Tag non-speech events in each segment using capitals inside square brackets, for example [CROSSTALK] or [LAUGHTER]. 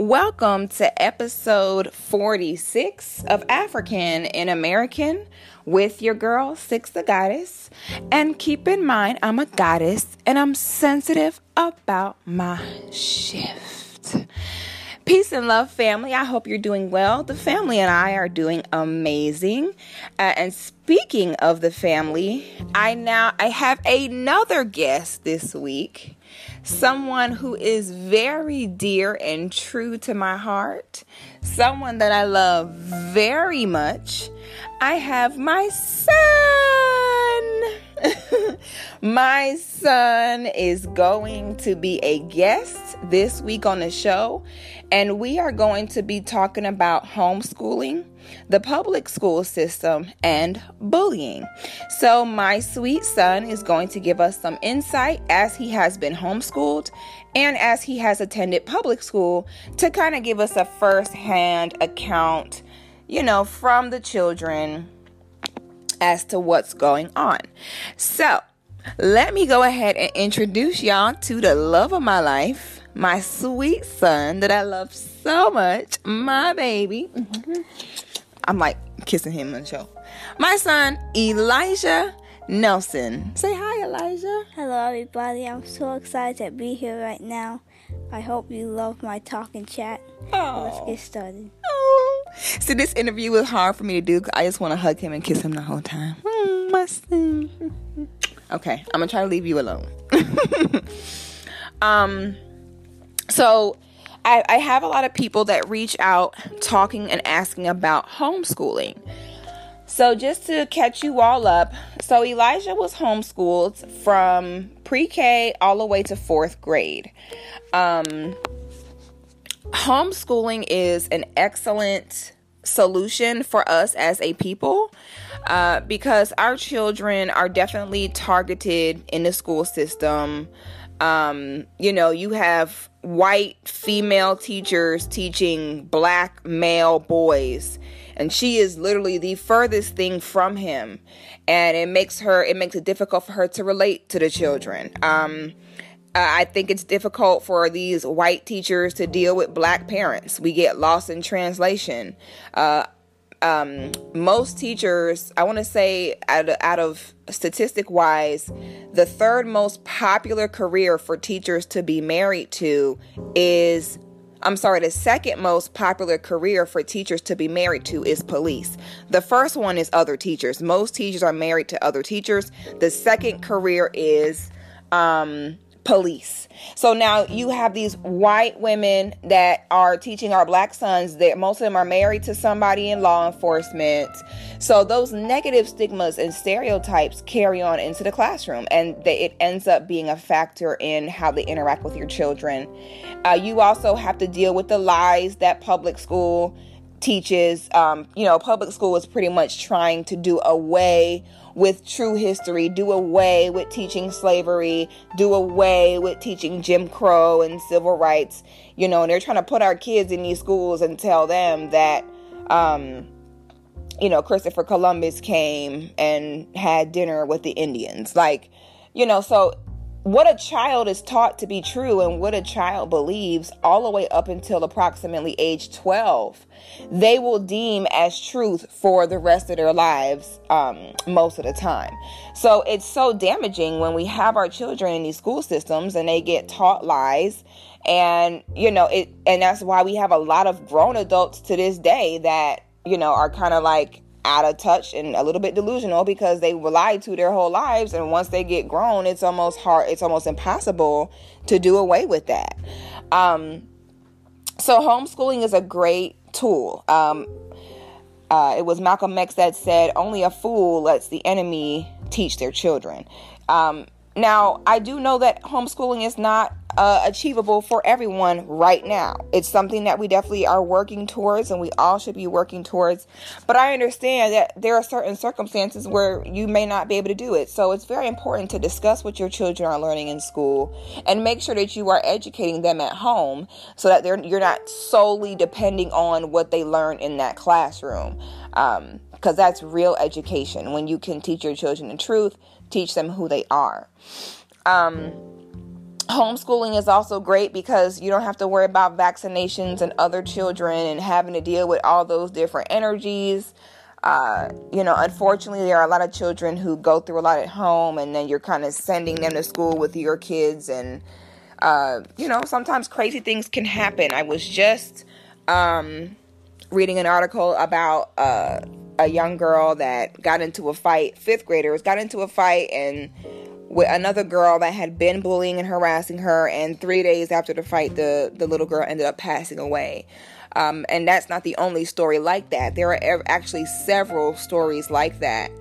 Welcome to episode 46 of African in American with your girl, Six the Goddess. And keep in mind, I'm a goddess and I'm sensitive about my shift. Peace and love, family. I hope you're doing well. The family and I are doing amazing. Uh, and speaking of the family, I now I have another guest this week someone who is very dear and true to my heart, someone that I love very much. I have my son. [LAUGHS] my son is going to be a guest this week on the show, and we are going to be talking about homeschooling the public school system, and bullying. So, my sweet son is going to give us some insight as he has been homeschooled and as he has attended public school to kind of give us a first hand account, you know, from the children as to what's going on. So, let me go ahead and introduce y'all to the love of my life, my sweet son that I love so much, my baby. I'm like kissing him on the show. My son, Elijah Nelson. Say hi, Elijah. Hello, everybody. I'm so excited to be here right now. I hope you love my talk and chat. Oh. Let's get started. Oh. See, this interview was hard for me to do. I just want to hug him and kiss him the whole time. Mm, my son. [LAUGHS] Okay, I'm gonna try to leave you alone. [LAUGHS] um, so I, I have a lot of people that reach out talking and asking about homeschooling. So, just to catch you all up, so Elijah was homeschooled from pre K all the way to fourth grade. Um, homeschooling is an excellent solution for us as a people uh, because our children are definitely targeted in the school system. Um, you know, you have white female teachers teaching black male boys and she is literally the furthest thing from him and it makes her it makes it difficult for her to relate to the children um I think it's difficult for these white teachers to deal with black parents. We get lost in translation. Uh, um, most teachers, I want to say, out of, out of statistic wise, the third most popular career for teachers to be married to is I'm sorry, the second most popular career for teachers to be married to is police. The first one is other teachers. Most teachers are married to other teachers. The second career is um, police. So now you have these white women that are teaching our black sons that most of them are married to somebody in law enforcement. So those negative stigmas and stereotypes carry on into the classroom and it ends up being a factor in how they interact with your children. Uh, you also have to deal with the lies that public school teaches. Um, you know, public school is pretty much trying to do away with true history, do away with teaching slavery, do away with teaching Jim Crow and civil rights. You know, and they're trying to put our kids in these schools and tell them that, um, you know, Christopher Columbus came and had dinner with the Indians. Like, you know, so what a child is taught to be true and what a child believes all the way up until approximately age 12 they will deem as truth for the rest of their lives um, most of the time. So it's so damaging when we have our children in these school systems and they get taught lies and you know it and that's why we have a lot of grown adults to this day that you know are kind of like out of touch and a little bit delusional because they were lied to their whole lives. And once they get grown it's almost hard it's almost impossible to do away with that. Um, so homeschooling is a great tool. Um, uh, it was malcolm x that said only a fool lets the enemy teach their children. Um, now i do know that homeschooling is not uh, achievable for everyone right now. It's something that we definitely are working towards and we all should be working towards. But I understand that there are certain circumstances where you may not be able to do it. So it's very important to discuss what your children are learning in school and make sure that you are educating them at home so that they're, you're not solely depending on what they learn in that classroom. Because um, that's real education when you can teach your children the truth, teach them who they are. Um, homeschooling is also great because you don't have to worry about vaccinations and other children and having to deal with all those different energies. Uh, you know, unfortunately, there are a lot of children who go through a lot at home, and then you're kind of sending them to school with your kids, and uh, you know, sometimes crazy things can happen. I was just um, reading an article about uh, a young girl that got into a fight, fifth graders got into a fight, and with another girl that had been bullying and harassing her. And three days after the fight, the, the little girl ended up passing away. Um, and that's not the only story like that. There are actually several stories like that.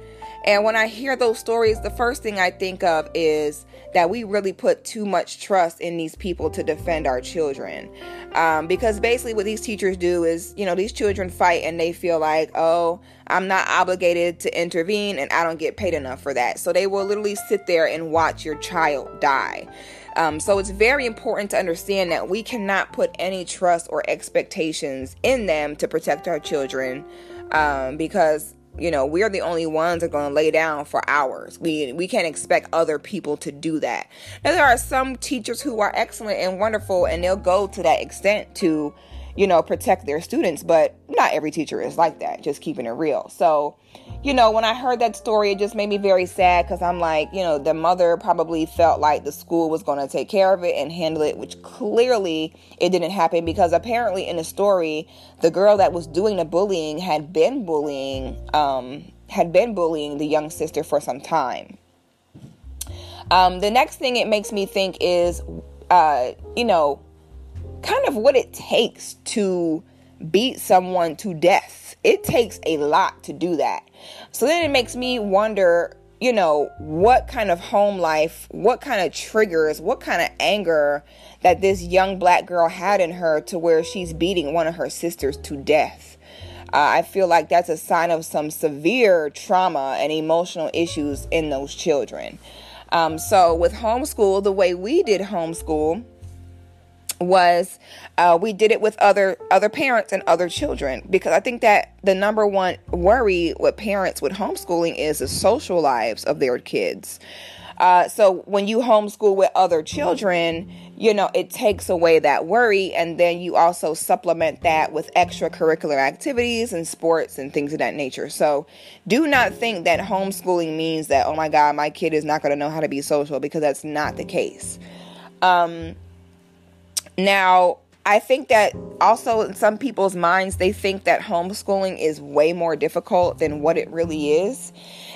And when I hear those stories, the first thing I think of is that we really put too much trust in these people to defend our children. Um, because basically, what these teachers do is, you know, these children fight and they feel like, oh, I'm not obligated to intervene and I don't get paid enough for that. So they will literally sit there and watch your child die. Um, so it's very important to understand that we cannot put any trust or expectations in them to protect our children um, because you know we're the only ones that are going to lay down for ours. We we can't expect other people to do that. Now there are some teachers who are excellent and wonderful and they'll go to that extent to you know protect their students but not every teacher is like that just keeping it real. So you know, when I heard that story, it just made me very sad because I'm like, you know, the mother probably felt like the school was going to take care of it and handle it, which clearly it didn't happen because apparently in the story, the girl that was doing the bullying had been bullying, um, had been bullying the young sister for some time. Um, the next thing it makes me think is, uh, you know, kind of what it takes to beat someone to death. It takes a lot to do that. So then it makes me wonder, you know, what kind of home life, what kind of triggers, what kind of anger that this young black girl had in her to where she's beating one of her sisters to death. Uh, I feel like that's a sign of some severe trauma and emotional issues in those children. Um, so, with homeschool, the way we did homeschool, was uh, we did it with other other parents and other children because I think that the number one worry with parents with homeschooling is the social lives of their kids. Uh, so when you homeschool with other children, you know it takes away that worry, and then you also supplement that with extracurricular activities and sports and things of that nature. So do not think that homeschooling means that oh my God, my kid is not going to know how to be social because that's not the case. Um, now, I think that also in some people's minds, they think that homeschooling is way more difficult than what it really is.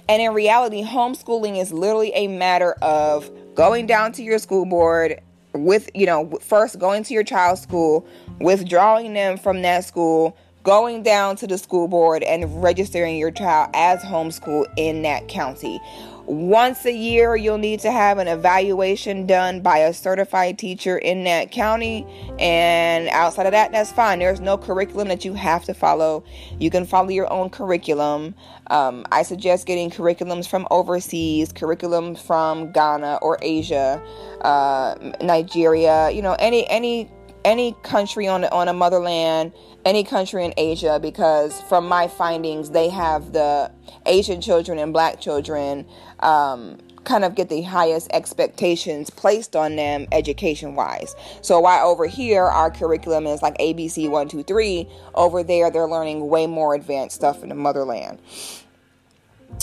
And in reality, homeschooling is literally a matter of going down to your school board with, you know, first going to your child's school, withdrawing them from that school, going down to the school board and registering your child as homeschool in that county. Once a year, you'll need to have an evaluation done by a certified teacher in that county. And outside of that, that's fine. There's no curriculum that you have to follow. You can follow your own curriculum. Um, I suggest getting curriculums from overseas, curriculum from Ghana or Asia, uh, Nigeria, you know, any, any, any country on, on a motherland any country in Asia because from my findings, they have the Asian children and black children um, kind of get the highest expectations placed on them education wise. So while over here our curriculum is like ABC one two three, over there they're learning way more advanced stuff in the motherland.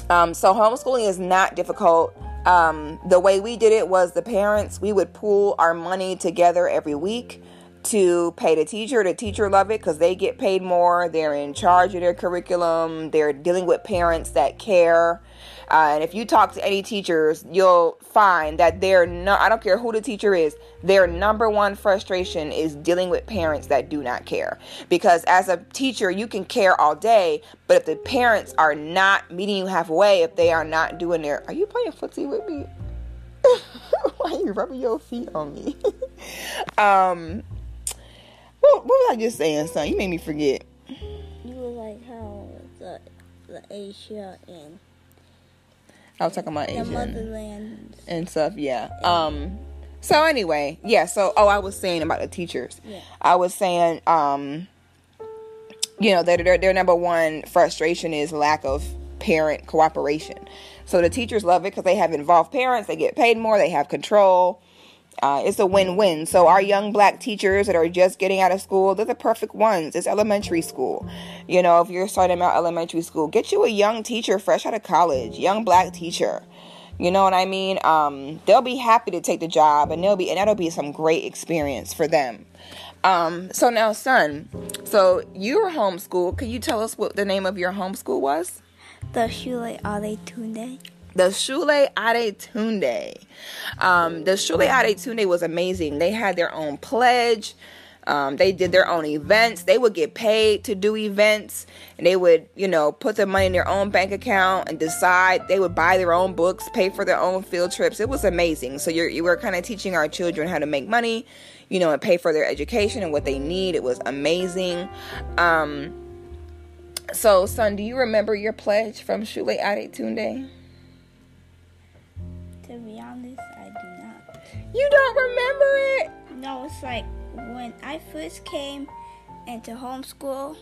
Um, so homeschooling is not difficult. Um, the way we did it was the parents, we would pool our money together every week to pay the teacher. The teacher love it because they get paid more. They're in charge of their curriculum. They're dealing with parents that care. Uh, and if you talk to any teachers, you'll find that they're not, I don't care who the teacher is, their number one frustration is dealing with parents that do not care. Because as a teacher, you can care all day, but if the parents are not meeting you halfway, if they are not doing their, are you playing footsie with me? [LAUGHS] Why are you rubbing your feet on me? [LAUGHS] um, what, what was I just saying, son? You made me forget. You were like how the the Asia and I was talking about the Asia motherland. and stuff. Yeah. Um. So anyway, yeah. So oh, I was saying about the teachers. Yeah. I was saying, um, you know, their their, their number one frustration is lack of parent cooperation. So the teachers love it because they have involved parents. They get paid more. They have control Uh, it's a win-win. So our young black teachers that are just getting out of school, they're the perfect ones. It's elementary school. You know, if you're starting out elementary school, get you a young teacher fresh out of college, young black teacher. You know what I mean? Um, they'll be happy to take the job, and they'll be, and that'll be some great experience for them. Um, so now, son, so you were homeschooled. Can you tell us what the name of your homeschool was? The Shule Ade Tunde. The Shule Ade Tunde. Um, the Shule Ade Tunde was amazing. They had their own pledge. Um, they did their own events. They would get paid to do events, and they would, you know, put the money in their own bank account and decide. They would buy their own books, pay for their own field trips. It was amazing. So you're you were kind of teaching our children how to make money, you know, and pay for their education and what they need. It was amazing. Um, so, son, do you remember your pledge from Shule Ade Tunde? To be honest, I do not. You don't remember it? No, it's like when I first came into homeschool,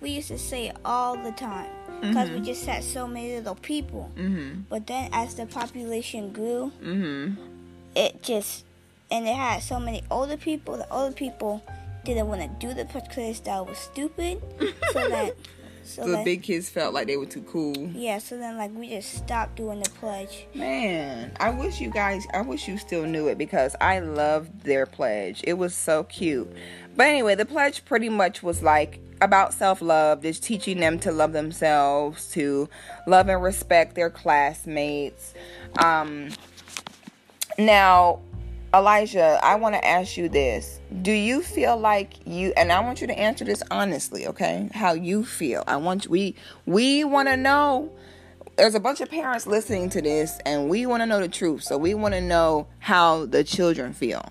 we used to say it all the time because mm-hmm. we just had so many little people. Mm-hmm. But then as the population grew, mm-hmm. it just and it had so many older people. The older people didn't want to do the particular style was stupid. so that [LAUGHS] so, the big kids felt like they were too cool. Yeah, so then like we just stopped doing the pledge. Man, I wish you guys I wish you still knew it because I loved their pledge. It was so cute. But anyway, the pledge pretty much was like about self-love, just teaching them to love themselves, to love and respect their classmates. Um now Elijah, I want to ask you this. Do you feel like you and I want you to answer this honestly, okay? How you feel. I want we we want to know there's a bunch of parents listening to this and we want to know the truth. So we want to know how the children feel.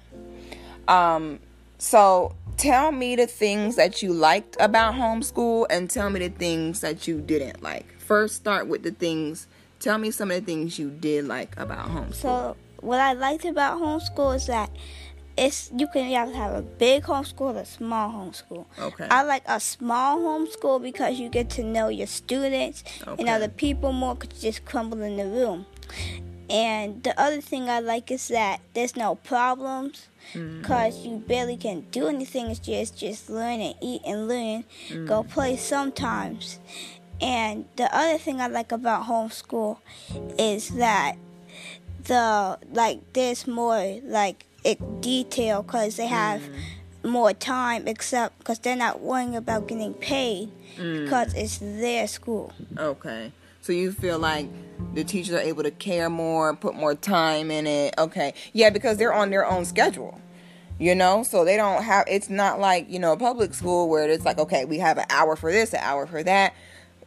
Um so tell me the things that you liked about homeschool and tell me the things that you didn't like. First start with the things. Tell me some of the things you did like about homeschool. So what I liked about homeschool is that it's you can either have a big homeschool or a small homeschool. Okay. I like a small homeschool because you get to know your students okay. and other people more because you just crumble in the room. And the other thing I like is that there's no problems because mm-hmm. you barely can do anything. It's just just learn and eat and learn. Mm-hmm. Go play sometimes. And the other thing I like about homeschool is that the like there's more like it detail because they have mm. more time except because they're not worrying about getting paid mm. because it's their school. Okay. So you feel like the teachers are able to care more put more time in it? Okay. Yeah because they're on their own schedule you know? So they don't have it's not like you know public school where it's like okay we have an hour for this an hour for that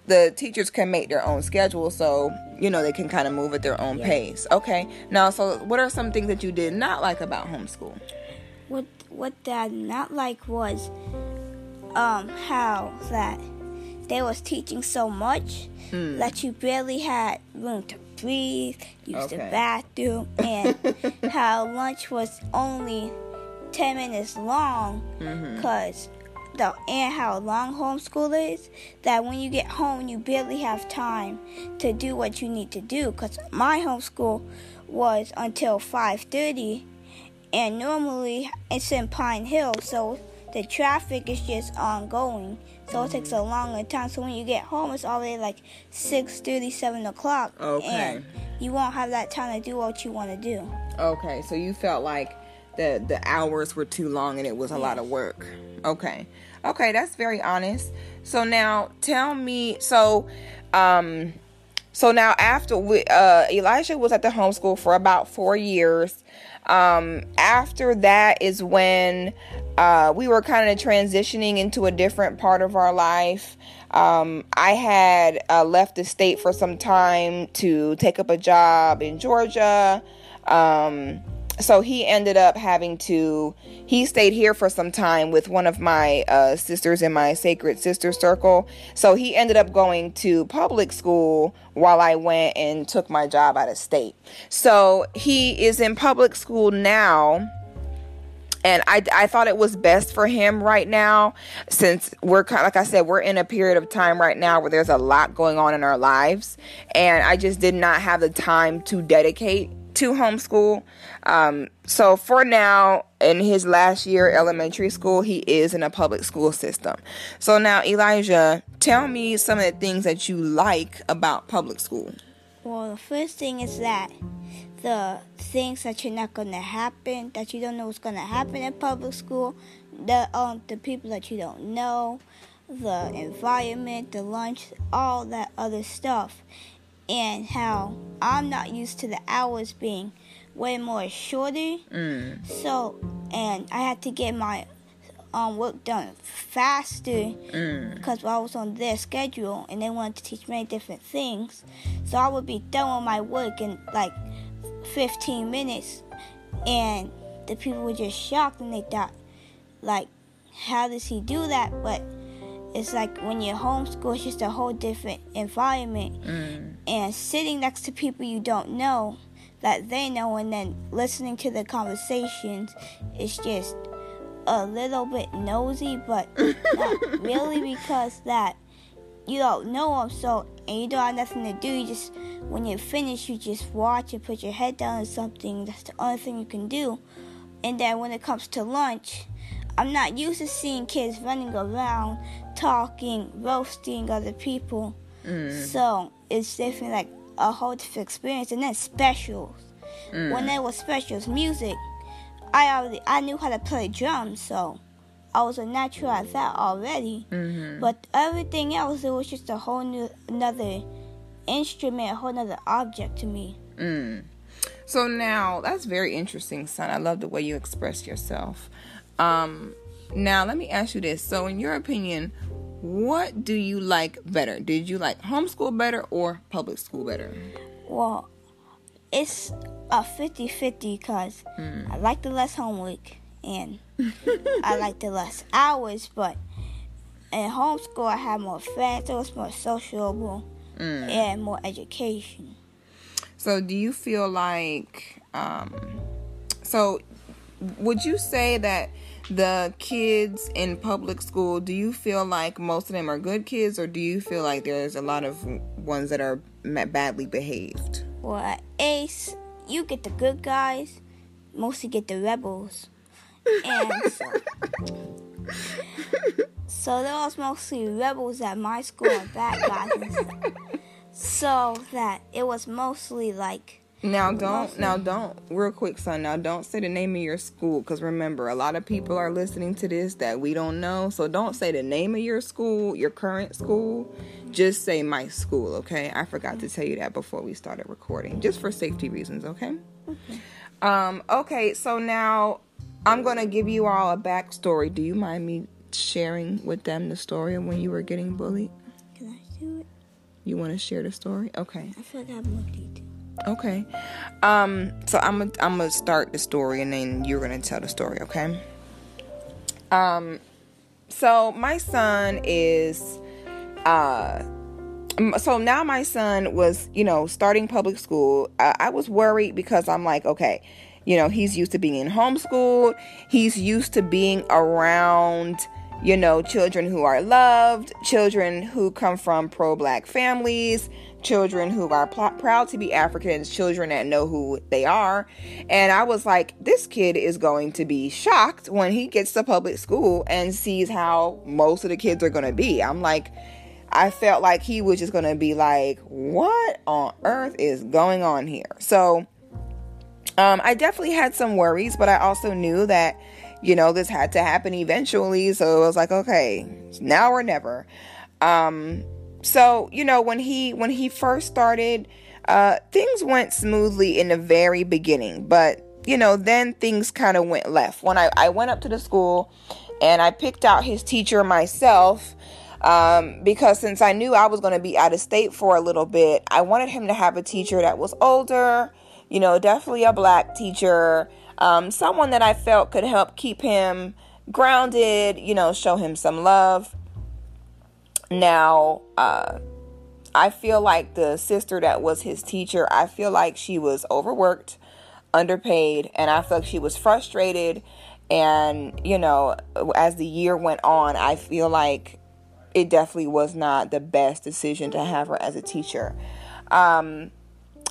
the teachers can make their own schedule so you know they can kind of move at their own yeah. pace okay now so what are some things that you did not like about homeschool what what i did not like was um how that they was teaching so much mm. that you barely had room to breathe use okay. the bathroom and [LAUGHS] how lunch was only 10 minutes long because mm-hmm the and how long homeschool is that when you get home you barely have time to do what you need to do because my homeschool was until 5.30 and normally it's in pine hill so the traffic is just ongoing so it takes a longer time so when you get home it's already like 6.30 7 o'clock okay and you won't have that time to do what you want to do okay so you felt like the the hours were too long and it was a yes. lot of work. Okay. Okay, that's very honest. So now tell me so um so now after we, uh Elijah was at the homeschool for about 4 years. Um after that is when uh we were kind of transitioning into a different part of our life. Um, I had uh, left the state for some time to take up a job in Georgia. Um, so he ended up having to he stayed here for some time with one of my uh, sisters in my sacred sister circle. So he ended up going to public school while i went and took my job out of state. So he is in public school now and I, I thought it was best for him right now since we're kind like I said we're in a period of time right now where there's a lot going on in our lives and I just did not have the time to dedicate to homeschool. Um, so for now, in his last year elementary school, he is in a public school system. So now, Elijah, tell me some of the things that you like about public school. Well, the first thing is that the things that you're not to happen, that you don't know what's to happen in public school, the um the people that you don't know, the environment, the lunch, all that other stuff, and how I'm not used to the hours being way more shorter. Mm. So, and I had to get my um, work done faster Mm. because I was on their schedule and they wanted to teach many different things. So I would be done with my work in like 15 minutes, and the people were just shocked and they thought, like, how does he do that? But it's like when you're homeschooled, it's just a whole different environment, Mm. and sitting next to people you don't know that they know, and then listening to the conversations is just a little bit nosy, but [LAUGHS] not really because that you don't know them. So and you don't have nothing to do. You just when you finish, you just watch and put your head down or something. That's the only thing you can do. And then when it comes to lunch, I'm not used to seeing kids running around, talking, roasting other people. Mm. So it's definitely like a whole different experience. And then specials. Mm. When there was specials, music, I already I knew how to play drums, so I was a natural at that already. Mhm. But everything else, it was just a whole new another instrument, a whole another object to me. Mm. So now that's very interesting, son. I love the way you express yourself. Um, now let me ask you this. So, in your opinion, what do you like better? Did you like homeschool better or public school better? Well, it's a 50-50 because I like the less homework and I like the less hours, but in homeschool I had more friends, it was more sociable Mm. and more education. So, do you feel like, um, so would you say that the kids in public school, do you feel like most of them are good kids, or do you feel like there's a lot of ones that are badly behaved? Well, at Ace, you get the good guys, mostly get the rebels. And [LAUGHS] so, so there was mostly rebels at my school and bad guys and. So that it was mostly like, Now don't now don't real quick, son. Now don't say the name of your school because remember a lot of people are listening to this that we don't know. So don't say the name of your school, your current school. Just say my school, okay? I forgot to tell you that before we started recording, just for safety reasons, okay? Um. Okay. So now I'm gonna give you all a backstory. Do you mind me sharing with them the story of when you were getting bullied? can I do it? You want to share the story? Okay. I feel like I have more detail. Okay. Um so I'm gonna I'm gonna start the story and then you're to tell the story, okay? Um so my son is uh so now my son was, you know, starting public school. I, I was worried because I'm like, okay, you know, he's used to being in homeschool. He's used to being around, you know, children who are loved, children who come from pro black families, children who are pl- proud to be Africans, children that know who they are. And I was like, this kid is going to be shocked when he gets to public school and sees how most of the kids are going to be. I'm like, I felt like he was just going to be like, what on earth is going on here? So, um, I definitely had some worries, but I also knew that, you know, this had to happen eventually. So it was like, okay, now or never. Um, so you know, when he when he first started, uh, things went smoothly in the very beginning, but you know, then things kind of went left. When I I went up to the school, and I picked out his teacher myself. Um, because since I knew I was going to be out of state for a little bit, I wanted him to have a teacher that was older, you know, definitely a black teacher, um, someone that I felt could help keep him grounded, you know, show him some love. Now, uh, I feel like the sister that was his teacher, I feel like she was overworked, underpaid, and I feel like she was frustrated. And, you know, as the year went on, I feel like it definitely was not the best decision to have her as a teacher. Um,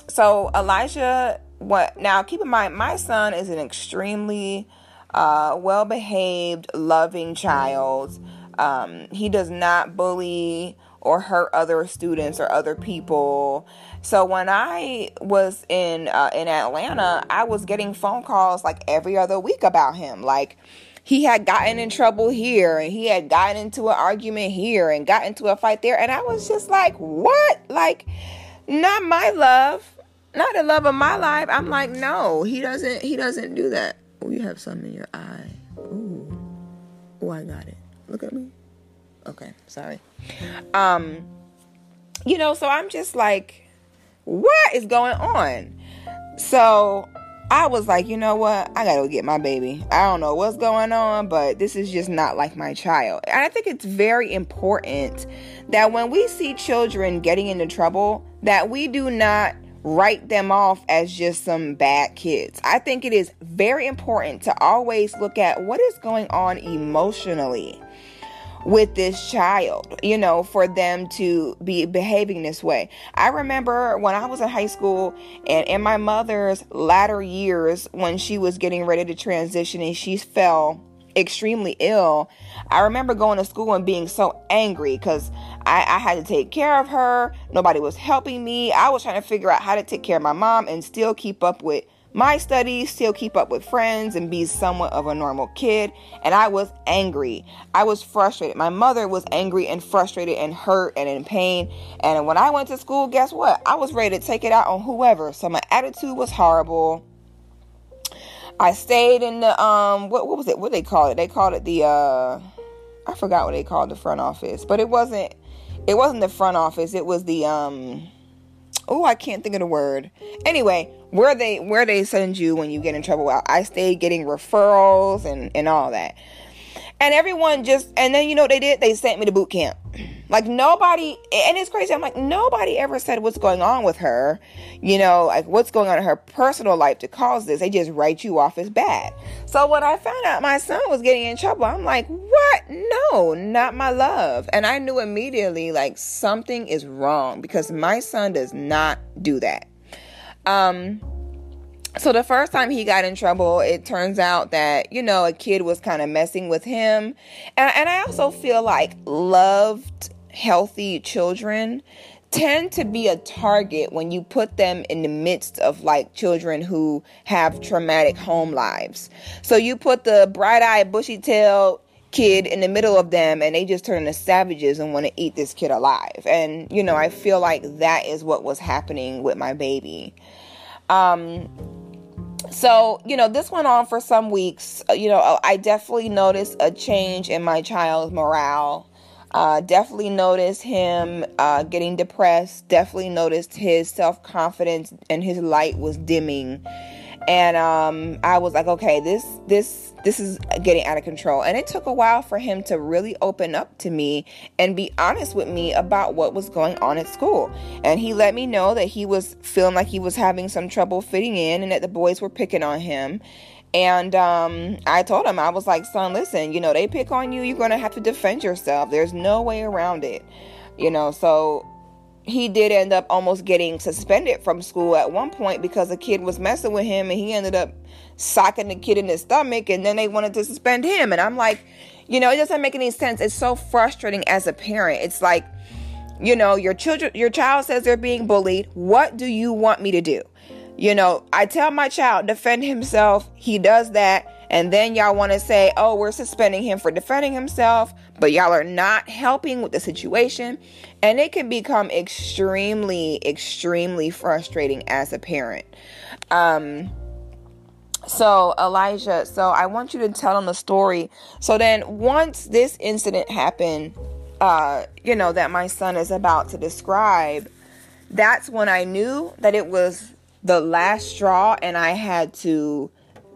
so Elijah what now keep in mind my son is an extremely uh, well-behaved loving child um, he does not bully or hurt other students or other people. So when i was in uh, in atlanta i was getting phone calls like every other week about him. Like he had gotten in trouble here and he had gotten into an argument here and got into a fight there. And i was just like what? Like not my love not the love of my life. I'm like no he doesn't he doesn't do that. Oh you have something in your eye. Ooh. Oh i got it look at me okay sorry [LAUGHS] um you know so i'm just like what is going on so I was like, you know what? I gotta go get my baby. I don't know what's going on, but this is just not like my child. And I think it's very important that when we see children getting into trouble, that we do not write them off as just some bad kids. I think it is very important to always look at what is going on emotionally with this child, you know, for them to be behaving this way. I remember when I was in high school and in my mother's latter years when she was getting ready to transition and she fell extremely ill. I remember going to school and being so angry because I, I, had to take care of her. Nobody was helping me. I was trying to figure out how to take care of my mom and still keep up with my studies, still keep up with friends, and be somewhat of a normal kid. And I was angry. I was frustrated. My mother was angry and frustrated and hurt and in pain. And when I went to school, guess what? I was ready to take it out on whoever. So my attitude was horrible. I stayed in the um what what was it? What they call it? They called it the uh I forgot what they called the front office, but it wasn't it wasn't the front office. It was the um oh I can't think of the word. Anyway, where they where they send you when you get in trouble. I stay getting referrals and and all that. And everyone just and then you know what they did? They sent me to boot camp. Like nobody and it's crazy. I'm like nobody ever said what's going on with her. You know, like what's going on in her personal life to cause this. They just write you off as bad. So when I found out my son was getting in trouble, I'm like, "What? No, not my love." And I knew immediately like something is wrong because my son does not do that. Um, so the first time he got in trouble, it turns out that, you know, a kid was kind of messing with him. And, and I also feel like loved, healthy children tend to be a target when you put them in the midst of like children who have traumatic home lives. So you put the bright eyed, bushy tailed kid in the middle of them and they just turn into savages and want to eat this kid alive. And, you know, I feel like that is what was happening with my baby. Um, so, you know, this went on for some weeks. Uh, you know, I definitely noticed a change in my child's morale. Uh, definitely noticed him uh, getting depressed. Definitely noticed his self confidence and his light was dimming and um, I was like, okay, this this this is getting out of control. And it took a while for him to really open up to me and be honest with me about what was going on at school. And he let me know that he was feeling like he was having some trouble fitting in and that the boys were picking on him. And um, I told him, I was like, son, listen, you know, they pick on you, you're to have to defend yourself. There's no way around it. You know, so he did end up almost getting suspended from school at one point because a kid was messing with him and he ended up socking the kid in his stomach and then they wanted to suspend him. And I'm like you know it doesn't make any sense. It's so frustrating as a parent. It's like you know your children your child says they're being bullied. What do you want me to do? You know I tell my child defend himself. He does that. And then y'all want to say, oh, we're suspending him for defending himself, but y'all are not helping with the situation. And it can become extremely, extremely frustrating as a parent. Um, so, Elijah, so I want you to tell them a story. So then, once this incident happened, uh, you know, that my son is about to describe, that's when I knew that it was the last straw and I had to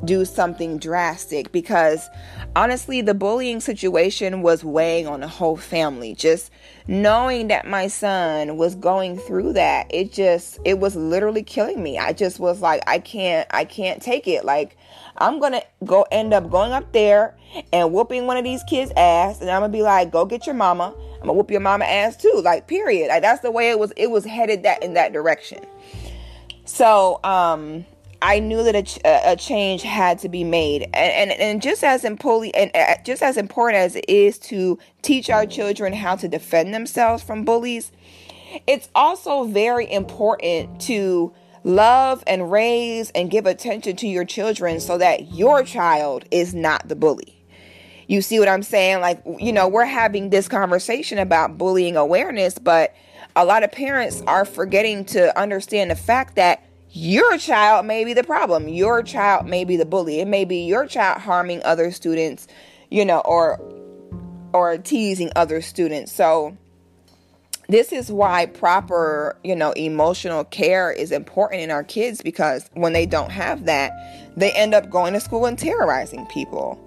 do something drastic because honestly, the bullying situation was weighing on the whole family. Just knowing that my son was going through that, it just, it was literally killing me. I just was like, I can't, I can't take it. Like, I'm gonna go end up going up there and whooping one of these kids' ass, and I'm gonna be like, go get your mama. I'm gonna whoop your mama ass too. Like, period. Like, that's the way it was, it was headed that in that direction. So, um, I knew that a, a change had to be made, and and, and just as important and uh, just as important as it is to teach our children how to defend themselves from bullies, it's also very important to love and raise and give attention to your children so that your child is not the bully. You see what I'm saying? Like, you know, we're having this conversation about bullying awareness, but a lot of parents are forgetting to understand the fact that your child may be the problem. Your child may be the bully. It may be your child harming other students, you know, or or teasing other students. So this is why proper, you know, emotional care is important in our kids because when they don't have that, they end up going to school and terrorizing people.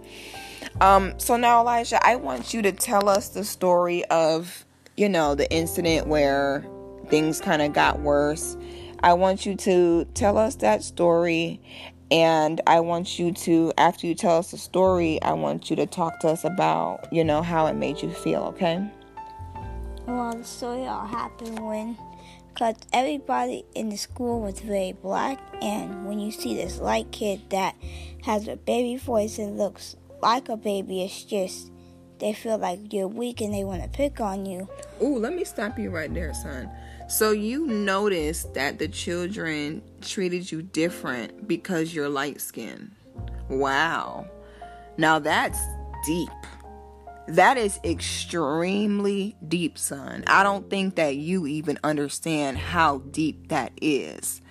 Um, so now, Elijah, I want you to tell us the story of, you know, the incident where things kind of got worse I want you to tell us that story. And I want you to, after you tell us the story, I want you to talk to us about, you know, how it made you feel, okay? Well, the story all happened when, because everybody in the school was very black, and when you see this light kid that has a baby voice and looks like a baby, it's just they feel like you're weak and they want to pick on you. Ooh, let me stop you right there, son. So you noticed that the children treated you different because you're light skinned. Wow. Now that's deep. That is extremely deep, son. I don't think that you even understand how deep that is.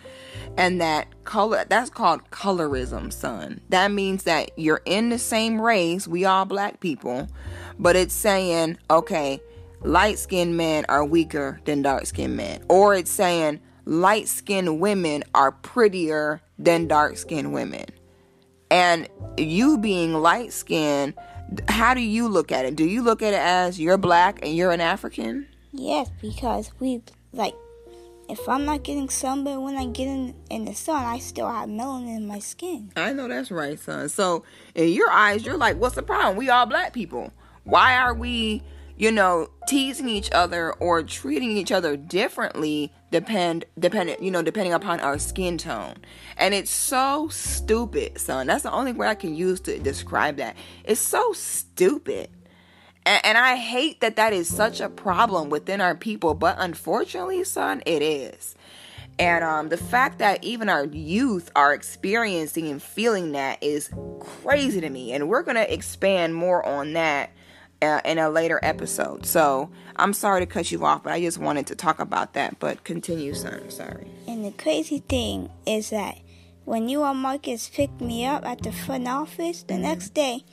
And that color that's called colorism, son. That means that you're in the same race, we all black people, but it's saying, okay, light skinned men are weaker than dark skinned men. Or it's saying light skinned women are prettier than dark skinned women. And you being light skinned, how do you look at it? Do you look at it as you're black and you're an African? Yes, because we like if I'm not getting sunburn when I get in, in the sun, I still have melanin in my skin. I know that's right, son. So in your eyes, you're like, what's the problem? We all black people. Why are we you know, teasing each other or treating each other differently depend dependent, you know, depending upon our skin tone. And it's so stupid, son. That's the only word I can use to describe that. It's so stupid. And, and I hate that that is such a problem within our people, but unfortunately, son, it is. And um, the fact that even our youth are experiencing and feeling that is crazy to me. And we're going to expand more on that uh, in a later episode. So I'm sorry to cut you off, but I just wanted to talk about that. But continue, son. Sorry. And the crazy thing is that when you and Marcus picked me up at the front office, the next day,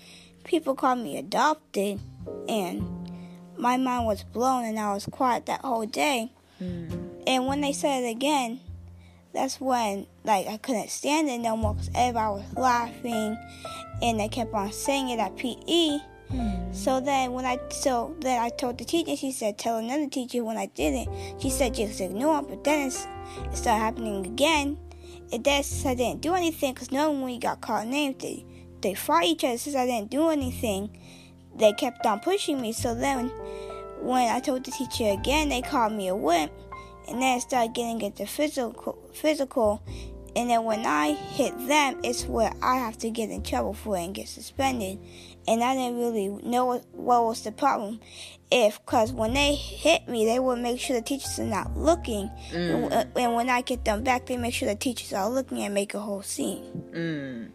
people called me adopted, and my mind was blown, and I was quiet that whole day. Mm. And when they said it again, that's when like I couldn't stand it no more because everybody was laughing, and they kept on saying it at PE. Hmm. So then when I so then I told the teacher, she said tell another teacher when I didn't. She said just ignore it, but then it started happening again. And then said I didn't do anything because no one when we got called names they they fought each other since I didn't do anything. They kept on pushing me. So then when I told the teacher again, they called me a wimp, and then it started getting into physical physical. And then when I hit them, it's where I have to get in trouble for and get suspended and I didn't really know what, what was the problem. If, because when they hit me, they would make sure the teachers are not looking, mm. and, and, when I get them back, they make sure the teachers are looking and make a whole scene. Mm.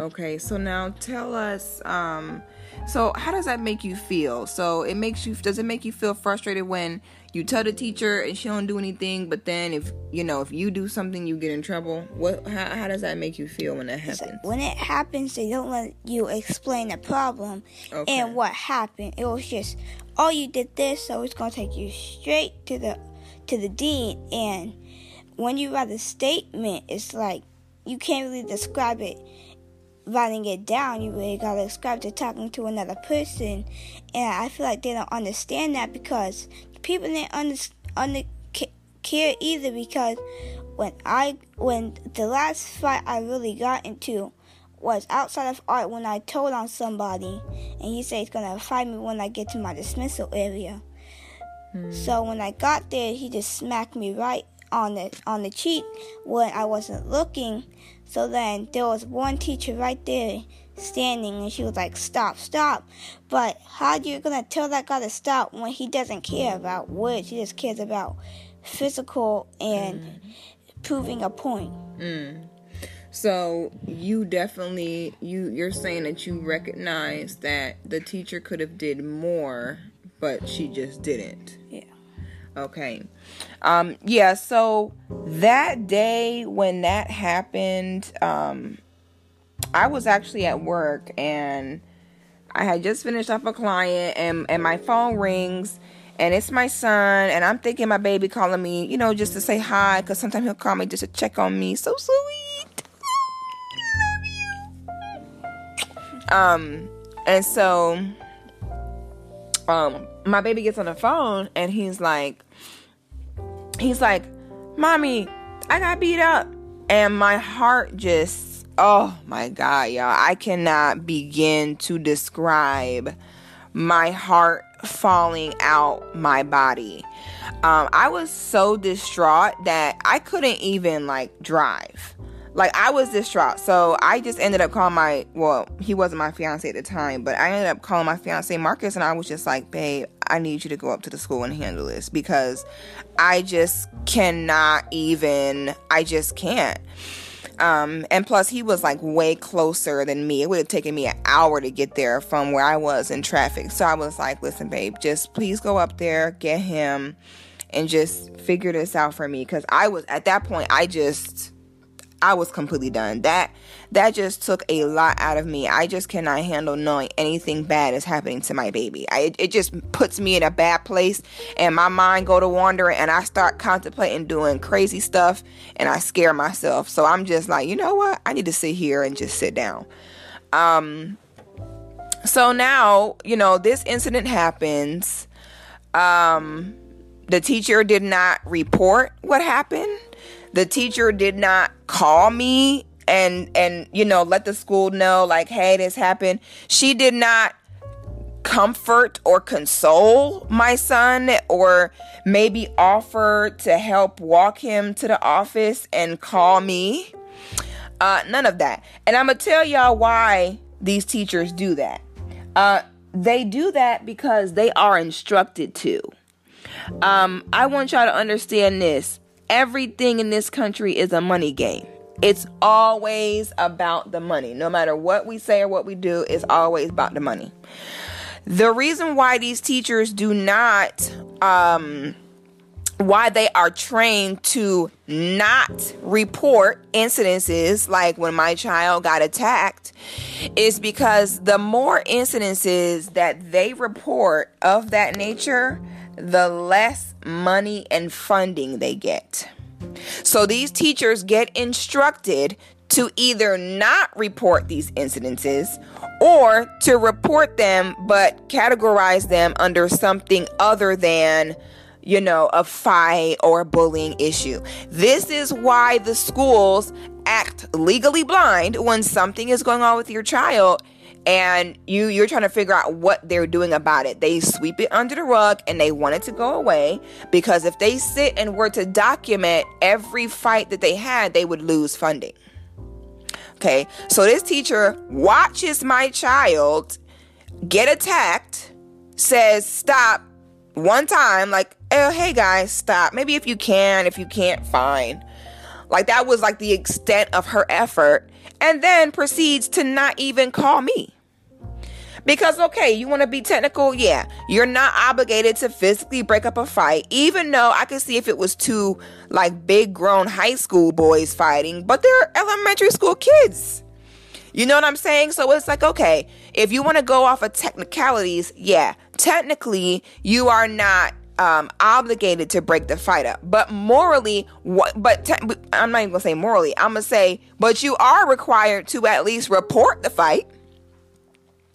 Okay, so now tell us. Um, so how does that make you feel? So it makes you. Does it make you feel frustrated when you tell the teacher and she don't do anything but then if you know if you do something you get in trouble what how, how does that make you feel when that happens when it happens they don't let you explain the problem okay. and what happened it was just oh you did this so it's going to take you straight to the to the dean and when you write a statement it's like you can't really describe it writing it down, you really gotta describe to talking to another person. And I feel like they don't understand that because people didn't under, under care either because when I when the last fight I really got into was outside of art when I told on somebody and he said he's gonna fight me when I get to my dismissal area. Hmm. So when I got there, he just smacked me right on the on the cheek when I wasn't looking. So then there was one teacher right there standing and she was like, Stop, stop. But how do you gonna tell that guy to stop when he doesn't care about words? He just cares about physical and mm. proving a point. Mm. So you definitely you you're saying that you recognize that the teacher could have did more, but she just didn't. Yeah. Okay. Um yeah, so that day when that happened, um I was actually at work and I had just finished off a client and, and my phone rings and it's my son and I'm thinking my baby calling me, you know, just to say hi because sometimes he'll call me just to check on me. So sweet. Um and so um my baby gets on the phone and he's like he's like, Mommy, I got beat up. And my heart just oh my God, y'all. I cannot begin to describe my heart falling out my body. Um, I was so distraught that I couldn't even like drive. Like I was distraught. So I just ended up calling my well, he wasn't my fiance at the time, but I ended up calling my fiance Marcus and I was just like, babe, I need you to go up to the school and handle this because I just cannot even I just can't. Um, and plus, he was like way closer than me. It would have taken me an hour to get there from where I was in traffic. So I was like, listen, babe, just please go up there, get him, and just figure this out for me. Because I was, at that point, I just I was completely done. That that just took a lot out of me. I just cannot handle knowing anything bad is happening to my baby. I, it just puts me in a bad place and my mind go to wandering and I start contemplating doing crazy stuff and I scare myself. So I'm just like, you know what? I need to sit here and just sit down. Um so now, you know, this incident happens. Um the teacher did not report what happened the teacher did not call me and and you know let the school know like hey this happened. She did not comfort or console my son or maybe offer to help walk him to the office and call me. Uh, none of that. And i'm gonna tell y'all why these teachers do that. Uh, they do that because they are instructed to. Um, i want y'all to understand this everything in this country is a money game. It's always about the money. No matter what we say or what we do, it's always about the money. The reason why these teachers do not, um, why they are trained to not report incidences like when my child got attacked is because the more incidences that they report of that nature, the less money and funding they get. So these teachers get instructed to either not report these incidences or to report them but categorize them under something other than you know a fight or a bullying issue this is why the schools act legally blind when something is going on with your child and you you're trying to figure out what they're doing about it. They sweep it under the rug and they want it to go away because if they sit and were to document every fight that they had, they would lose funding. Okay? So this teacher watches my child get attacked, says stop one time like, "Oh, hey guys, stop. Maybe if you can, if you can't, fine." Like that was like the extent of her effort and then proceeds to not even call me. Because, okay, you want to be technical? Yeah. You're not obligated to physically break up a fight, even though I could see if it was two, like, big grown high school boys fighting, but they're elementary school kids. You know what I'm saying? So it's like, okay, if you want to go off of technicalities, yeah, technically, you are not um, obligated to break the fight up. But morally, what? But te- I'm not even gonna say morally. I'm gonna say, but you are required to at least report the fight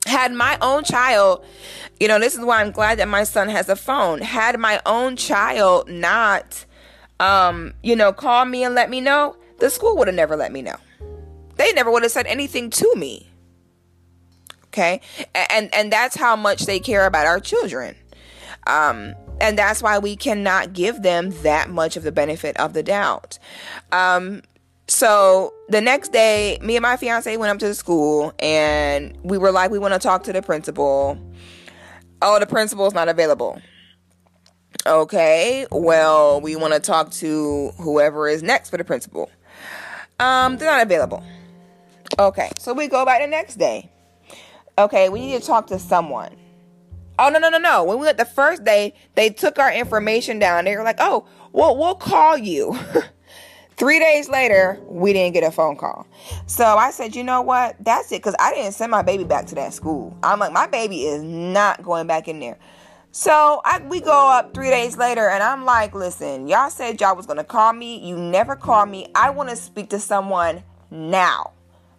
had my own child, you know, this is why I'm glad that my son has a phone. Had my own child not, um, you know, call me and let me know, the school would have never let me know. They never would have said anything to me. Okay, and and that's how much they care about our children. Um, and that's why we cannot give them that much of the benefit of the doubt. Um, so the next day, me and my fiance went up to the school and we were like, we want to talk to the principal. Oh, the principal's not available. Okay, well, we want to talk to whoever is next for the principal. Um, they're not available. Okay, so we go back the next day. Okay, we need to talk to someone. Oh no no no no! When we went the first day, they took our information down. They were like, "Oh, well, we'll call you." [LAUGHS] Three days later, we didn't get a phone call. So I said, you know what? That's it. Because I didn't send my baby back to that school. I'm like, my baby is not going back in there. So I, we go up three days later, and I'm like, listen, y'all said y'all was going to call me. You never called me. I want to speak to someone now,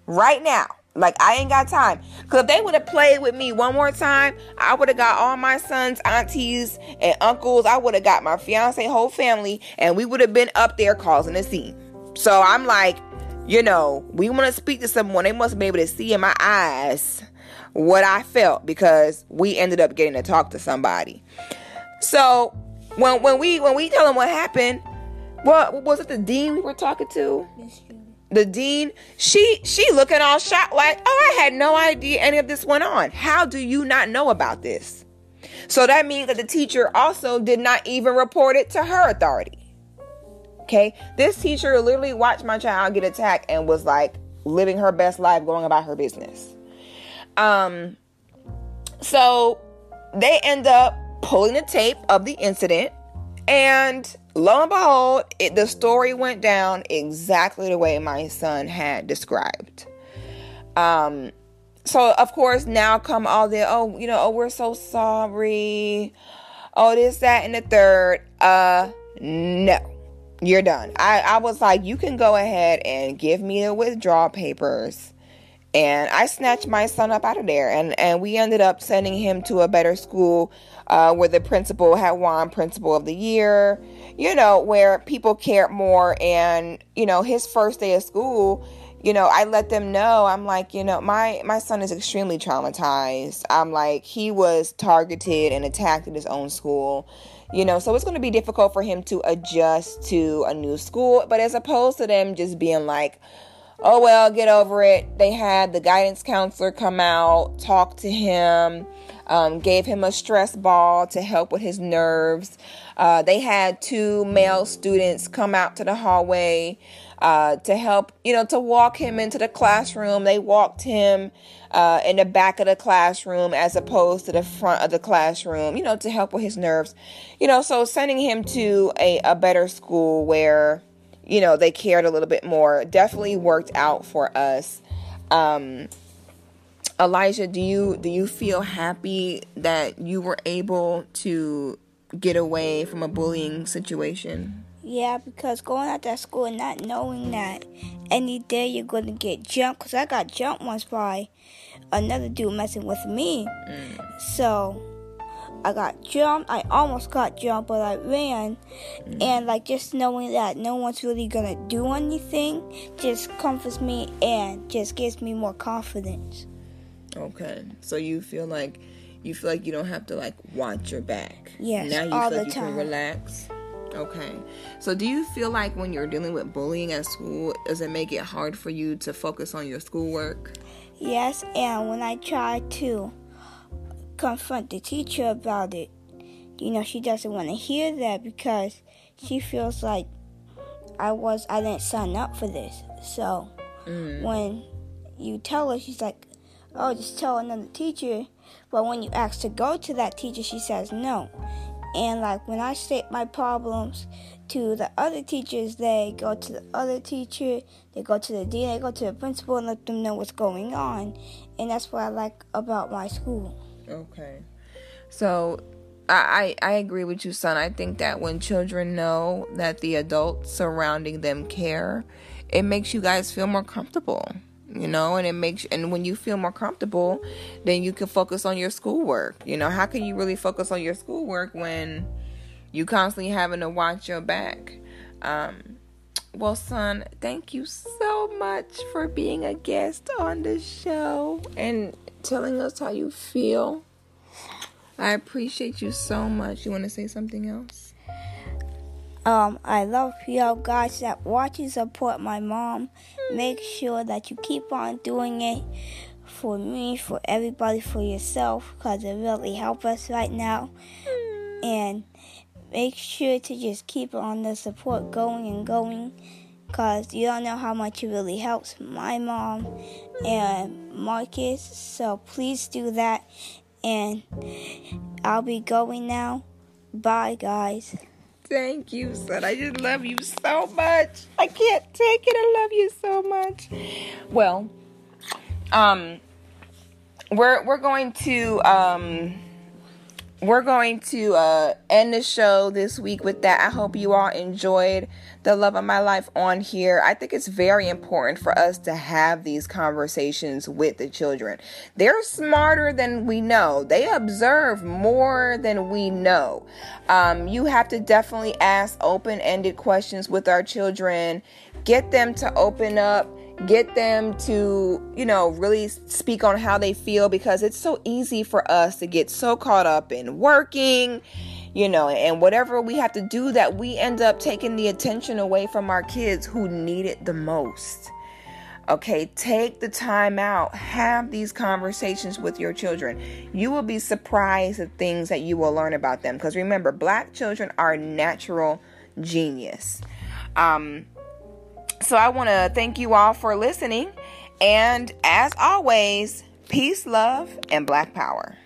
right now. Like I ain't got time. Cause if they would have played with me one more time, I would have got all my sons, aunties, and uncles. I would have got my fiance, whole family, and we would have been up there causing a scene. So I'm like, you know, we want to speak to someone. They must be able to see in my eyes what I felt because we ended up getting to talk to somebody. So when when we when we tell them what happened, what was it the dean we were talking to? The dean, she she looking all shocked like, "Oh, I had no idea any of this went on. How do you not know about this?" So that means that the teacher also did not even report it to her authority. Okay? This teacher literally watched my child get attacked and was like living her best life going about her business. Um so they end up pulling the tape of the incident and lo and behold, it, the story went down exactly the way my son had described. Um, so of course now come all the oh you know oh we're so sorry, oh this that and the third. Uh, no, you're done. I I was like you can go ahead and give me the withdrawal papers. And I snatched my son up out of there, and, and we ended up sending him to a better school uh, where the principal had won Principal of the Year you know, where people cared more. And, you know, his first day of school, you know, I let them know, I'm like, you know, my, my son is extremely traumatized. I'm like, he was targeted and attacked at his own school, you know, so it's going to be difficult for him to adjust to a new school. But as opposed to them just being like, oh, well, get over it, they had the guidance counselor come out, talk to him, um, gave him a stress ball to help with his nerves. Uh, they had two male students come out to the hallway uh, to help, you know, to walk him into the classroom. They walked him uh, in the back of the classroom as opposed to the front of the classroom, you know, to help with his nerves. You know, so sending him to a, a better school where, you know, they cared a little bit more definitely worked out for us. Um, Elijah, do you do you feel happy that you were able to get away from a bullying situation? Yeah, because going out that school and not knowing that any day you're going to get jumped, because I got jumped once by another dude messing with me. Mm. So I got jumped. I almost got jumped, but I ran. Mm. And like just knowing that no one's really going to do anything just comforts me and just gives me more confidence. Okay. So you feel like you feel like you don't have to like watch your back. Yes. Now you all feel like you time. can relax. Okay. So do you feel like when you're dealing with bullying at school, does it make it hard for you to focus on your schoolwork? Yes, and when I try to confront the teacher about it, you know, she doesn't want to hear that because she feels like I was I didn't sign up for this. So mm. when you tell her, she's like, "Oh, just tell another teacher." But when you ask to go to that teacher, she says no. And like when I state my problems to the other teachers, they go to the other teacher, they go to the dean, they go to the principal and let them know what's going on. And that's what I like about my school. Okay. So I, I agree with you, son. I think that when children know that the adults surrounding them care, it makes you guys feel more comfortable you know and it makes and when you feel more comfortable then you can focus on your schoolwork you know how can you really focus on your schoolwork when you constantly having to watch your back um well son thank you so much for being a guest on the show and telling us how you feel I appreciate you so much. You want to say something else? Um, I love you all, guys that watch and support my mom. Make sure that you keep on doing it for me, for everybody, for yourself, because it really helps us right now. And make sure to just keep on the support going and going because you don't know how much it really helps my mom and Marcus. So please do that. And I'll be going now. Bye, guys. Thank you, son. I just love you so much. I can't take it. I love you so much. Well, um, we're we're going to um we're going to uh, end the show this week with that. I hope you all enjoyed the love of my life on here. I think it's very important for us to have these conversations with the children. They're smarter than we know, they observe more than we know. Um, you have to definitely ask open ended questions with our children, get them to open up get them to, you know, really speak on how they feel because it's so easy for us to get so caught up in working, you know, and whatever we have to do that we end up taking the attention away from our kids who need it the most. Okay, take the time out, have these conversations with your children. You will be surprised at things that you will learn about them because remember, black children are natural genius. Um, so I want to thank you all for listening. And as always, peace, love, and black power.